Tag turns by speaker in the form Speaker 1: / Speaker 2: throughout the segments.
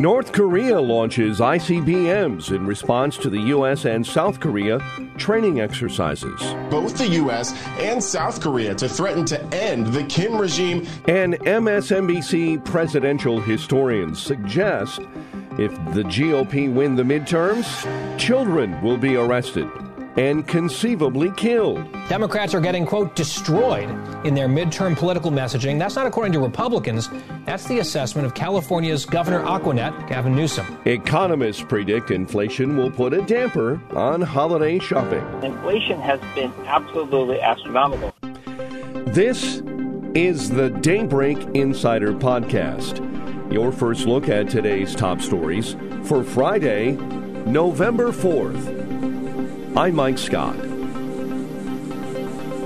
Speaker 1: North Korea launches ICBMs in response to the U.S. and South Korea training exercises.
Speaker 2: Both the U.S. and South Korea to threaten to end the Kim regime.
Speaker 1: And MSNBC presidential historians suggest if the GOP win the midterms, children will be arrested and conceivably killed.
Speaker 3: Democrats are getting, quote, destroyed in their midterm political messaging. That's not according to Republicans. That's the assessment of California's Governor Aquanet, Gavin Newsom.
Speaker 1: Economists predict inflation will put a damper on holiday shopping.
Speaker 4: Inflation has been absolutely astronomical.
Speaker 1: This is the Daybreak Insider Podcast. Your first look at today's top stories for Friday, November 4th. I'm Mike Scott.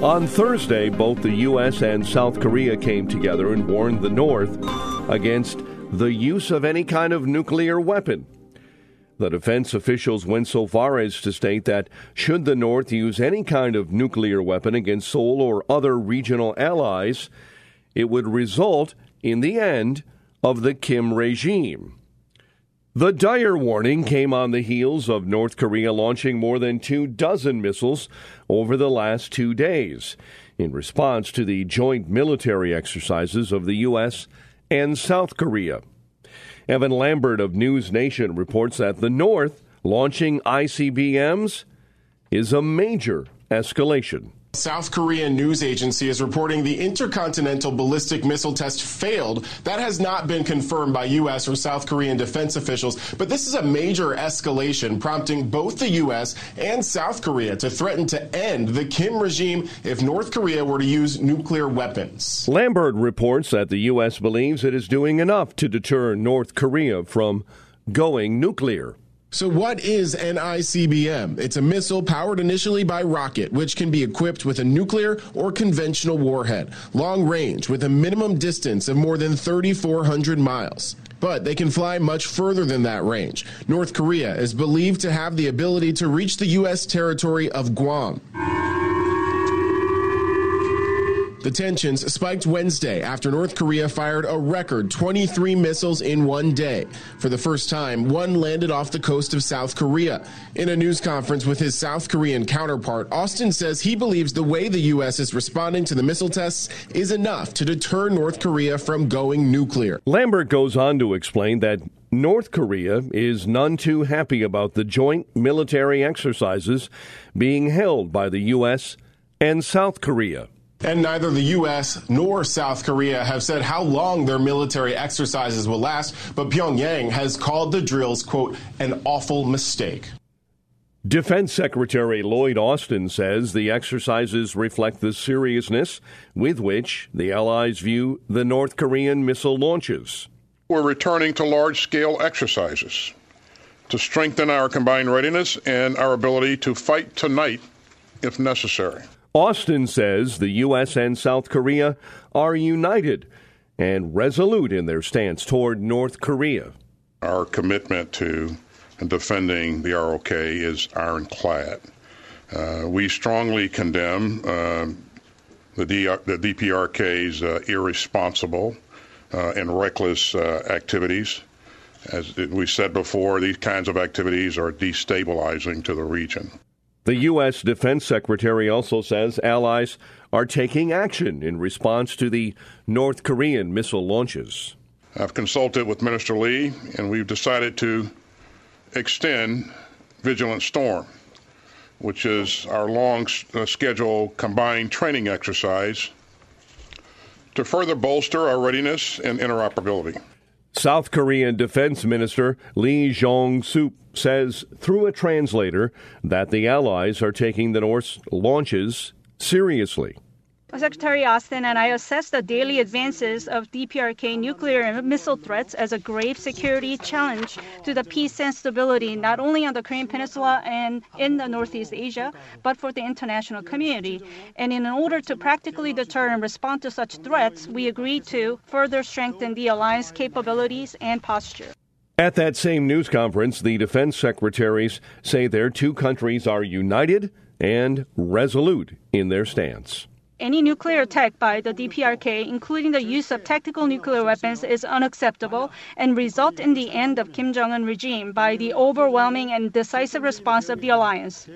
Speaker 1: On Thursday, both the U.S. and South Korea came together and warned the North against the use of any kind of nuclear weapon. The defense officials went so far as to state that should the North use any kind of nuclear weapon against Seoul or other regional allies, it would result in the end of the Kim regime. The dire warning came on the heels of North Korea launching more than two dozen missiles over the last two days in response to the joint military exercises of the U.S. and South Korea. Evan Lambert of News Nation reports that the North launching ICBMs is a major escalation.
Speaker 2: South Korean news agency is reporting the intercontinental ballistic missile test failed. That has not been confirmed by U.S. or South Korean defense officials, but this is a major escalation, prompting both the U.S. and South Korea to threaten to end the Kim regime if North Korea were to use nuclear weapons.
Speaker 1: Lambert reports that the U.S. believes it is doing enough to deter North Korea from going nuclear.
Speaker 2: So, what is an ICBM? It's a missile powered initially by rocket, which can be equipped with a nuclear or conventional warhead, long range with a minimum distance of more than 3,400 miles. But they can fly much further than that range. North Korea is believed to have the ability to reach the U.S. territory of Guam. The tensions spiked Wednesday after North Korea fired a record 23 missiles in one day. For the first time, one landed off the coast of South Korea. In a news conference with his South Korean counterpart, Austin says he believes the way the U.S. is responding to the missile tests is enough to deter North Korea from going nuclear.
Speaker 1: Lambert goes on to explain that North Korea is none too happy about the joint military exercises being held by the U.S. and South Korea.
Speaker 2: And neither the U.S. nor South Korea have said how long their military exercises will last, but Pyongyang has called the drills, quote, an awful mistake.
Speaker 1: Defense Secretary Lloyd Austin says the exercises reflect the seriousness with which the Allies view the North Korean missile launches.
Speaker 5: We're returning to large scale exercises to strengthen our combined readiness and our ability to fight tonight if necessary.
Speaker 1: Austin says the U.S. and South Korea are united and resolute in their stance toward North Korea.
Speaker 5: Our commitment to defending the ROK is ironclad. Uh, we strongly condemn uh, the, the, DPRK's uh, irresponsible uh, and reckless uh, activities. As we said before, these kinds of activities are destabilizing to the region.
Speaker 1: The U.S. Defense Secretary also says allies are taking action in response to the North Korean missile launches.
Speaker 5: I've consulted with Minister Lee, and we've decided to extend Vigilant Storm, which is our long uh, combined training exercise to further bolster our readiness and interoperability.
Speaker 1: South Korean Defense Minister Lee Jong-sup says through a translator that the allies are taking the North's launches seriously.
Speaker 6: Secretary Austin and I assess the daily advances of DPRK nuclear and missile threats as a grave security challenge to the peace and stability not only on the Korean Peninsula and in the Northeast Asia, but for the international community. And in order to practically deter and respond to such threats, we agreed to further strengthen the alliance capabilities and posture.
Speaker 1: At that same news conference, the defense secretaries say their two countries are united and resolute in their stance.
Speaker 6: Any nuclear attack by the DPRK, including the use of tactical nuclear weapons, is unacceptable and result in the end of Kim Jong-un regime by the overwhelming and decisive response of the alliance.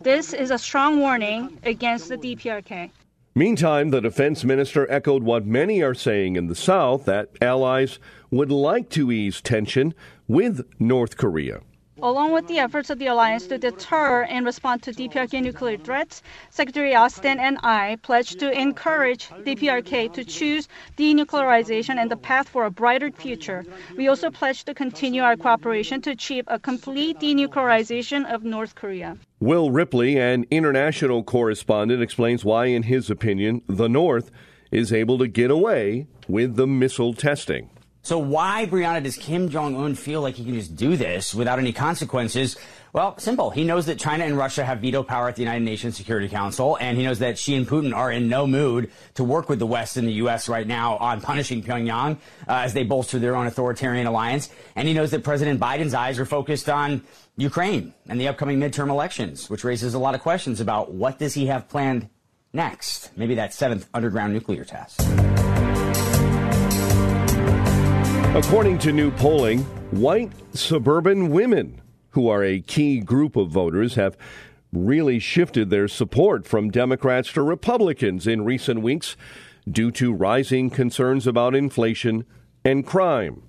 Speaker 6: This is a strong warning against the DPRK.
Speaker 1: Meantime, the defense minister echoed what many are saying in the South that allies would like to ease tension with North Korea.
Speaker 6: Along with the efforts of the alliance to deter and respond to DPRK nuclear threats, Secretary Austin and I pledged to encourage DPRK to choose denuclearization and the path for a brighter future. We also pledged to continue our cooperation to achieve a complete denuclearization of North Korea.
Speaker 1: Will Ripley, an international correspondent, explains why, in his opinion, the North is able to get away with the missile testing.
Speaker 7: So why, Brianna, does Kim Jong Un feel like he can just do this without any consequences? Well, simple. He knows that China and Russia have veto power at the United Nations Security Council, and he knows that Xi and Putin are in no mood to work with the West and the U.S. right now on punishing Pyongyang uh, as they bolster their own authoritarian alliance. And he knows that President Biden's eyes are focused on Ukraine and the upcoming midterm elections, which raises a lot of questions about what does he have planned next? Maybe that seventh underground nuclear test.
Speaker 1: According to new polling, white suburban women, who are a key group of voters, have really shifted their support from Democrats to Republicans in recent weeks due to rising concerns about inflation and crime.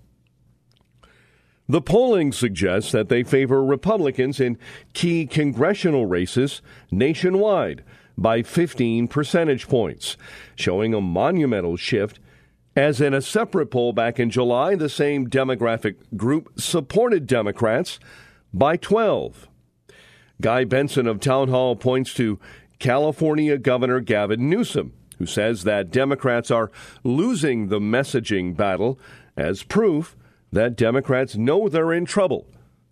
Speaker 1: The polling suggests that they favor Republicans in key congressional races nationwide by 15 percentage points, showing a monumental shift as in a separate poll back in July, the same demographic group supported Democrats by 12. Guy Benson of Town Hall points to California Governor Gavin Newsom, who says that Democrats are losing the messaging battle as proof that Democrats know they're in trouble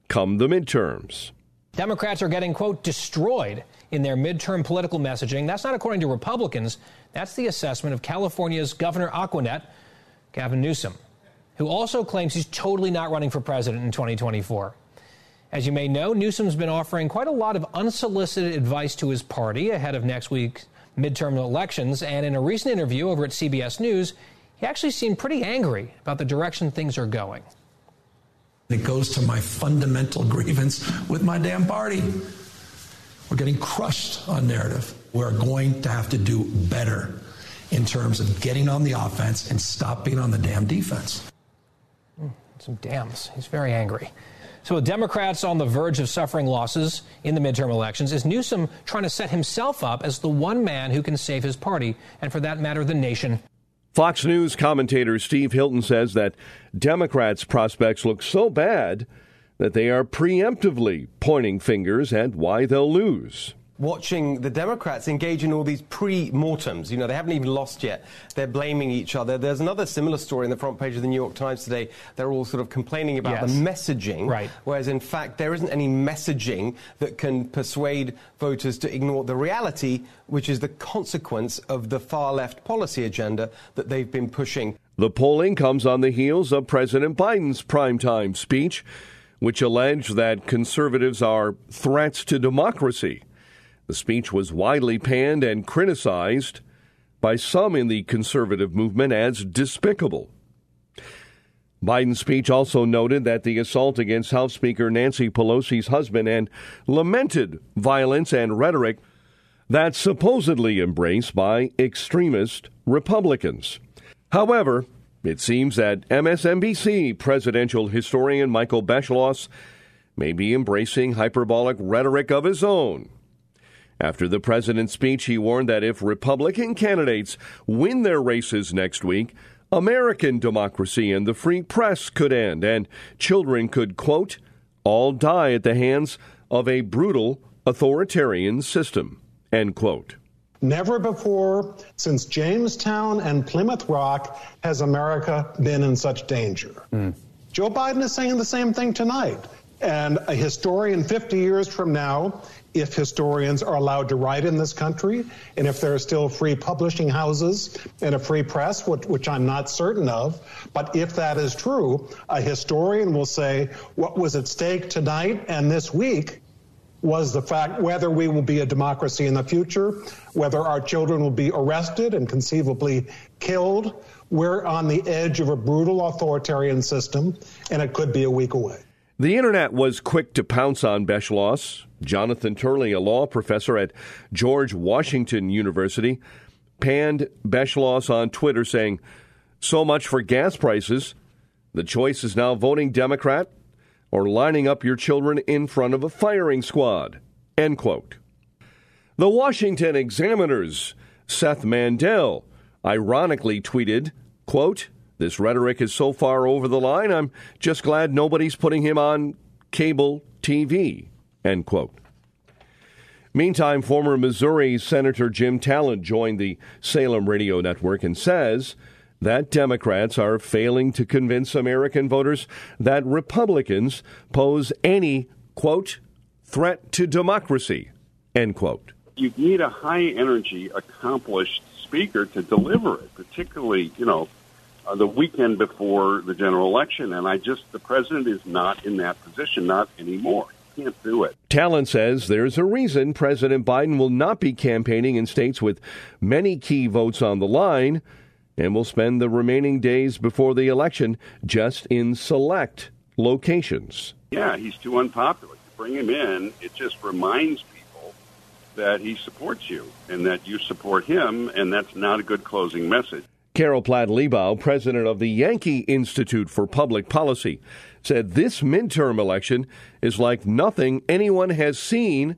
Speaker 1: come the midterms.
Speaker 3: Democrats are getting, quote, destroyed in their midterm political messaging. That's not according to Republicans. That's the assessment of California's Governor Aquanet, Gavin Newsom, who also claims he's totally not running for president in 2024. As you may know, Newsom's been offering quite a lot of unsolicited advice to his party ahead of next week's midterm elections, and in a recent interview over at CBS News, he actually seemed pretty angry about the direction things are going.
Speaker 8: It goes to my fundamental grievance with my damn party. We're getting crushed on narrative. We're going to have to do better in terms of getting on the offense and stop being on the damn defense.
Speaker 3: Hmm, some dams. He's very angry. So, with Democrats on the verge of suffering losses in the midterm elections, is Newsom trying to set himself up as the one man who can save his party, and for that matter, the nation?
Speaker 1: Fox News commentator Steve Hilton says that Democrats' prospects look so bad that they are preemptively pointing fingers at why they'll lose
Speaker 9: watching the Democrats engage in all these pre-mortems. You know, they haven't even lost yet. They're blaming each other. There's another similar story in the front page of the New York Times today. They're all sort of complaining about yes. the messaging,
Speaker 3: right.
Speaker 9: whereas in fact there isn't any messaging that can persuade voters to ignore the reality, which is the consequence of the far left policy agenda that they've been pushing.
Speaker 1: The polling comes on the heels of President Biden's primetime speech, which alleged that conservatives are threats to democracy. The speech was widely panned and criticized by some in the conservative movement as despicable. Biden's speech also noted that the assault against House Speaker Nancy Pelosi's husband and lamented violence and rhetoric that's supposedly embraced by extremist Republicans. However, it seems that MSNBC presidential historian Michael Beschloss may be embracing hyperbolic rhetoric of his own after the president's speech, he warned that if Republican candidates win their races next week, American democracy and the free press could end, and children could, quote, all die at the hands of a brutal authoritarian system, end quote.
Speaker 10: Never before since Jamestown and Plymouth Rock has America been in such danger. Mm. Joe Biden is saying the same thing tonight. And a historian 50 years from now, if historians are allowed to write in this country, and if there are still free publishing houses and a free press, which, which, I'm not certain of, but if that is true, a historian will say what was at stake tonight and this week was the fact whether we will be a democracy in the future, whether our children will be arrested and conceivably killed. We're on the edge of a brutal authoritarian system, and it could be a week away.
Speaker 1: The internet was quick to pounce on Beschloss. Jonathan Turley, a law professor at George Washington University, panned Beschloss on Twitter, saying, So much for gas prices. The choice is now voting Democrat or lining up your children in front of a firing squad. End quote. The Washington Examiner's Seth Mandel ironically tweeted, quote, this rhetoric is so far over the line, I'm just glad nobody's putting him on cable TV. End quote. Meantime, former Missouri Senator Jim Talent joined the Salem radio network and says that Democrats are failing to convince American voters that Republicans pose any, quote, threat to democracy, end quote.
Speaker 11: You need a high energy, accomplished speaker to deliver it, particularly, you know, uh, the weekend before the general election. And I just, the president is not in that position, not anymore. He can't do it.
Speaker 1: Talent says there's a reason President Biden will not be campaigning in states with many key votes on the line and will spend the remaining days before the election just in select locations.
Speaker 11: Yeah, he's too unpopular. You bring him in, it just reminds people that he supports you and that you support him, and that's not a good closing message.
Speaker 1: Carol Platt Liebau, president of the Yankee Institute for Public Policy, said this midterm election is like nothing anyone has seen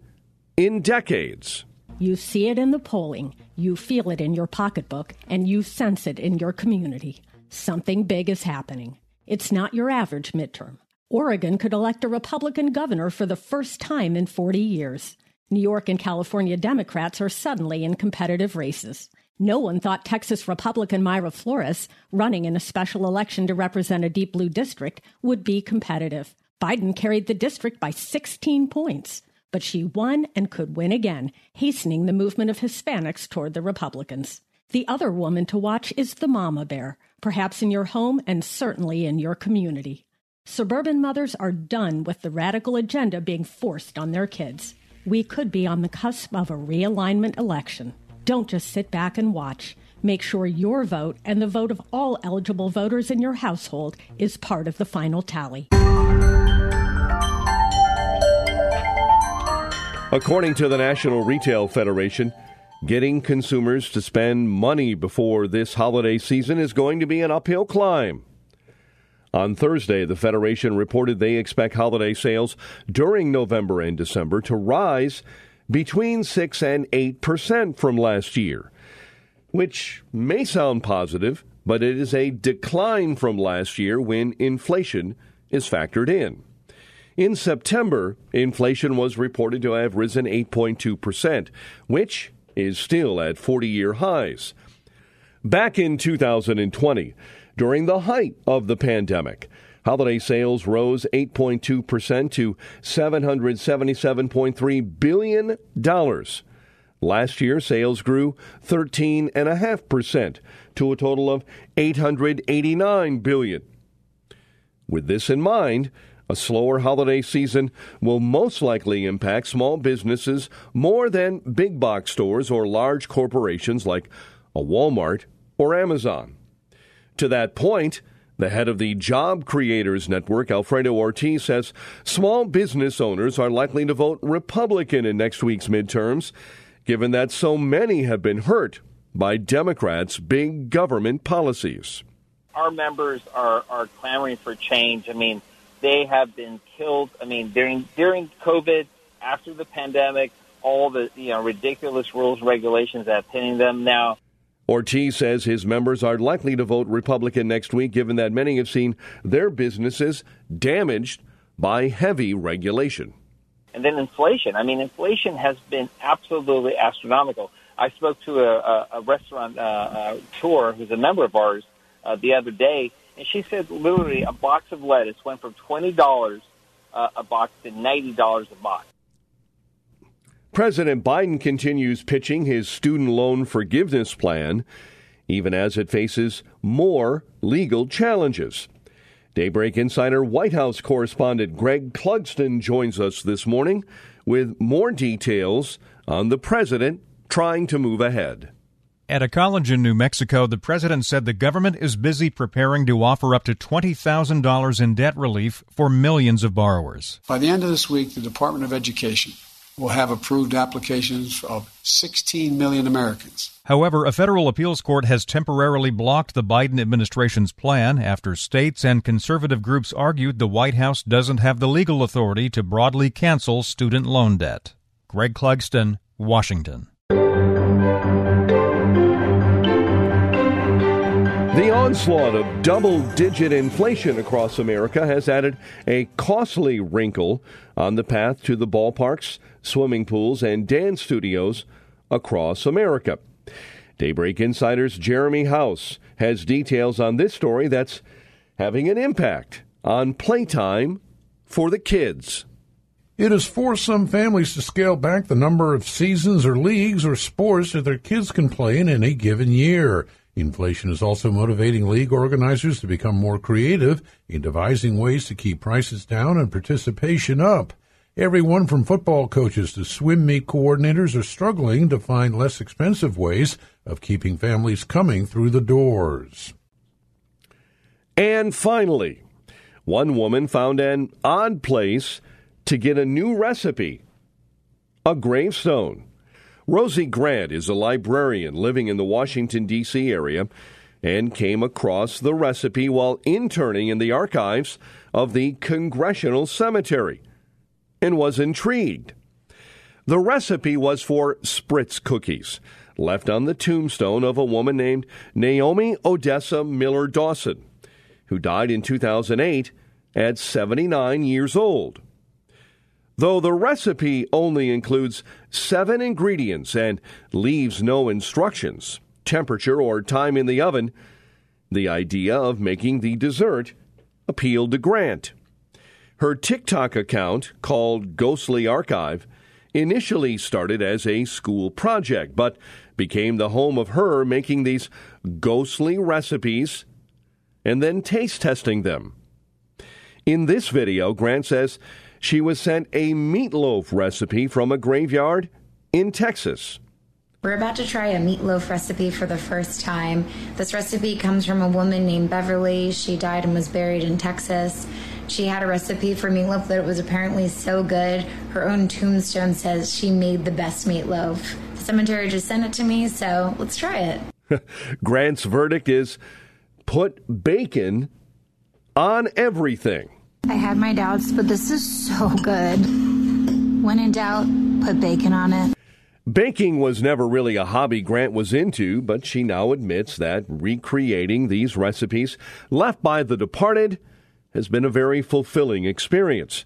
Speaker 1: in decades.
Speaker 12: You see it in the polling, you feel it in your pocketbook, and you sense it in your community. Something big is happening. It's not your average midterm. Oregon could elect a Republican governor for the first time in 40 years. New York and California Democrats are suddenly in competitive races. No one thought Texas Republican Mayra Flores, running in a special election to represent a deep blue district, would be competitive. Biden carried the district by 16 points, but she won and could win again, hastening the movement of Hispanics toward the Republicans. The other woman to watch is the mama bear, perhaps in your home and certainly in your community. Suburban mothers are done with the radical agenda being forced on their kids. We could be on the cusp of a realignment election. Don't just sit back and watch. Make sure your vote and the vote of all eligible voters in your household is part of the final tally.
Speaker 1: According to the National Retail Federation, getting consumers to spend money before this holiday season is going to be an uphill climb. On Thursday, the Federation reported they expect holiday sales during November and December to rise between 6 and 8% from last year, which may sound positive, but it is a decline from last year when inflation is factored in. In September, inflation was reported to have risen 8.2%, which is still at 40 year highs. Back in 2020, during the height of the pandemic, Holiday sales rose 8.2% to $777.3 billion. Last year, sales grew 13.5% to a total of $889 billion. With this in mind, a slower holiday season will most likely impact small businesses more than big box stores or large corporations like a Walmart or Amazon. To that point, the head of the Job Creators Network, Alfredo Ortiz, says small business owners are likely to vote Republican in next week's midterms, given that so many have been hurt by Democrats' big government policies.
Speaker 4: Our members are, are clamoring for change. I mean, they have been killed. I mean, during during COVID, after the pandemic, all the you know ridiculous rules regulations that pinning them now
Speaker 1: Ortiz says his members are likely to vote Republican next week, given that many have seen their businesses damaged by heavy regulation.
Speaker 4: And then inflation. I mean, inflation has been absolutely astronomical. I spoke to a, a, a restaurant uh, uh, tour who's a member of ours uh, the other day, and she said literally a box of lettuce went from twenty dollars uh, a box to ninety dollars a box.
Speaker 1: President Biden continues pitching his student loan forgiveness plan, even as it faces more legal challenges. Daybreak Insider White House correspondent Greg Clugston joins us this morning with more details on the president trying to move ahead.
Speaker 13: At a college in New Mexico, the president said the government is busy preparing to offer up to $20,000 in debt relief for millions of borrowers.
Speaker 14: By the end of this week, the Department of Education will have approved applications of 16 million Americans.
Speaker 13: However, a federal appeals court has temporarily blocked the Biden administration's plan after states and conservative groups argued the White House doesn't have the legal authority to broadly cancel student loan debt. Greg Clugston, Washington.
Speaker 1: The onslaught of double digit inflation across America has added a costly wrinkle on the path to the ballparks, swimming pools, and dance studios across America. Daybreak Insider's Jeremy House has details on this story that's having an impact on playtime for the kids.
Speaker 15: It has forced some families to scale back the number of seasons or leagues or sports that their kids can play in any given year. Inflation is also motivating league organizers to become more creative in devising ways to keep prices down and participation up. Everyone from football coaches to swim meet coordinators are struggling to find less expensive ways of keeping families coming through the doors.
Speaker 1: And finally, one woman found an odd place to get a new recipe a gravestone. Rosie Grant is a librarian living in the Washington, D.C. area and came across the recipe while interning in the archives of the Congressional Cemetery and was intrigued. The recipe was for Spritz cookies, left on the tombstone of a woman named Naomi Odessa Miller Dawson, who died in 2008 at 79 years old. Though the recipe only includes seven ingredients and leaves no instructions, temperature, or time in the oven, the idea of making the dessert appealed to Grant. Her TikTok account, called Ghostly Archive, initially started as a school project, but became the home of her making these ghostly recipes and then taste testing them. In this video, Grant says she was sent a meatloaf recipe from a graveyard in Texas.
Speaker 16: We're about to try a meatloaf recipe for the first time. This recipe comes from a woman named Beverly. She died and was buried in Texas. She had a recipe for meatloaf that was apparently so good, her own tombstone says she made the best meatloaf. The cemetery just sent it to me, so let's try it.
Speaker 1: Grant's verdict is put bacon on everything.
Speaker 16: I had my doubts, but this is so good. When in doubt, put bacon on it.
Speaker 1: Baking was never really a hobby Grant was into, but she now admits that recreating these recipes left by the departed has been a very fulfilling experience.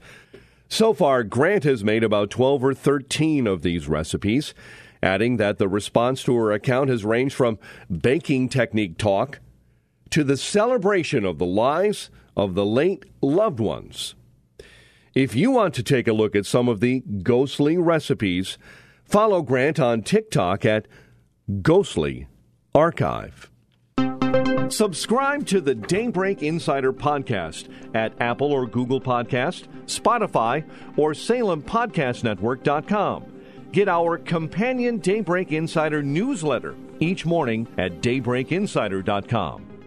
Speaker 1: So far, Grant has made about 12 or 13 of these recipes, adding that the response to her account has ranged from baking technique talk to the celebration of the lives of the late loved ones. If you want to take a look at some of the ghostly recipes, follow Grant on TikTok at Ghostly Archive. Subscribe to the Daybreak Insider podcast at Apple or Google Podcast, Spotify, or SalemPodcastNetwork.com. Get our companion Daybreak Insider newsletter each morning at DaybreakInsider.com.